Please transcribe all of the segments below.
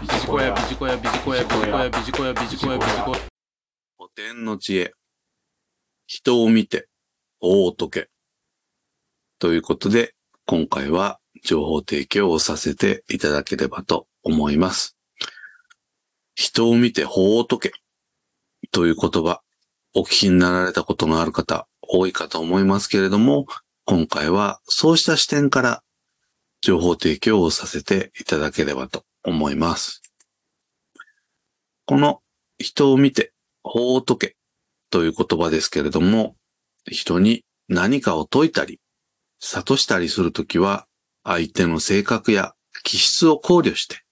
ビジコヤ、ビジコヤ、ビジコヤ、ビジコヤ、ビジコヤ、ビジコヤ、ビジコヤ。古典の知恵。人を見て、法を解け。ということで、今回は情報提供をさせていただければと思います。人を見て法を解け。という言葉、お聞きになられたことがある方、多いかと思いますけれども、今回はそうした視点から情報提供をさせていただければと思います。この人を見て法を解けという言葉ですけれども、人に何かを解いたり、悟したりするときは、相手の性格や気質を考慮して、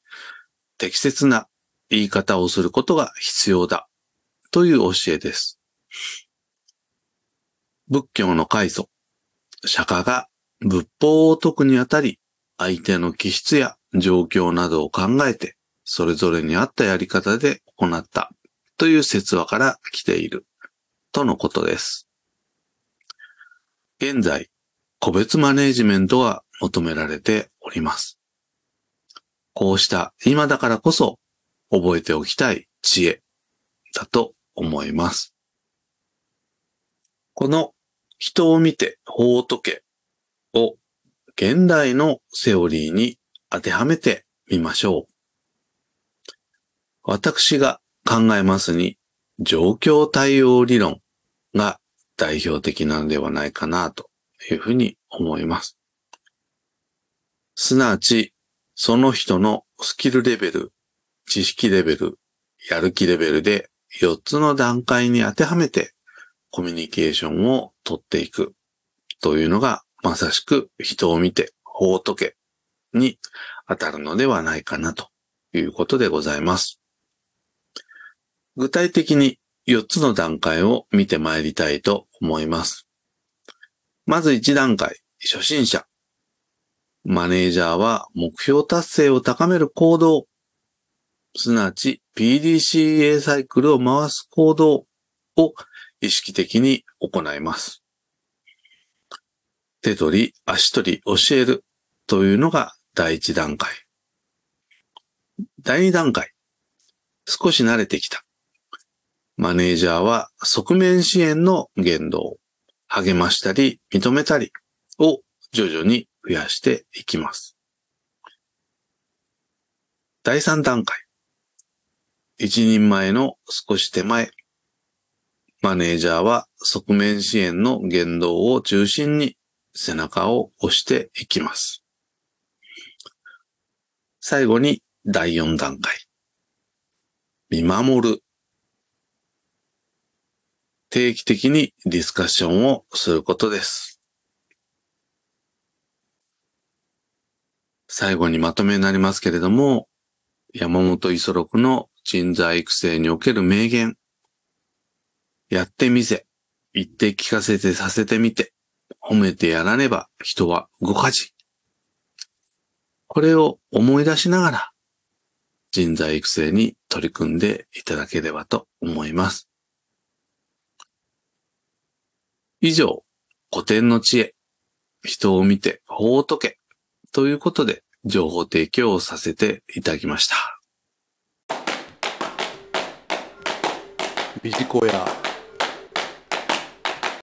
適切な言い方をすることが必要だという教えです。仏教の開祖、釈迦が仏法を解くにあたり、相手の気質や状況などを考えて、それぞれに合ったやり方で行ったという説話から来ているとのことです。現在、個別マネージメントが求められております。こうした今だからこそ覚えておきたい知恵だと思います。この人を見て法を解けを現代のセオリーに当てはめてみましょう。私が考えますに状況対応理論が代表的なのではないかなというふうに思います。すなわち、その人のスキルレベル、知識レベル、やる気レベルで4つの段階に当てはめてコミュニケーションをとっていくというのがまさしく人を見て法を解けに当たるのではないかなということでございます。具体的に4つの段階を見てまいりたいと思います。まず1段階、初心者。マネージャーは目標達成を高める行動、すなわち PDCA サイクルを回す行動を意識的に行います。手取り、足取り、教えるというのが第一段階。第二段階。少し慣れてきた。マネージャーは側面支援の言動、励ましたり認めたりを徐々に増やしていきます。第三段階。一人前の少し手前。マネージャーは側面支援の言動を中心に背中を押していきます。最後に第4段階。見守る。定期的にディスカッションをすることです。最後にまとめになりますけれども、山本五十六の人材育成における名言。やってみせ。言って聞かせてさせてみて。褒めてやらねば人は動かじ。これを思い出しながら人材育成に取り組んでいただければと思います。以上、古典の知恵、人を見て法を解けということで情報提供をさせていただきました。ビジコヤ、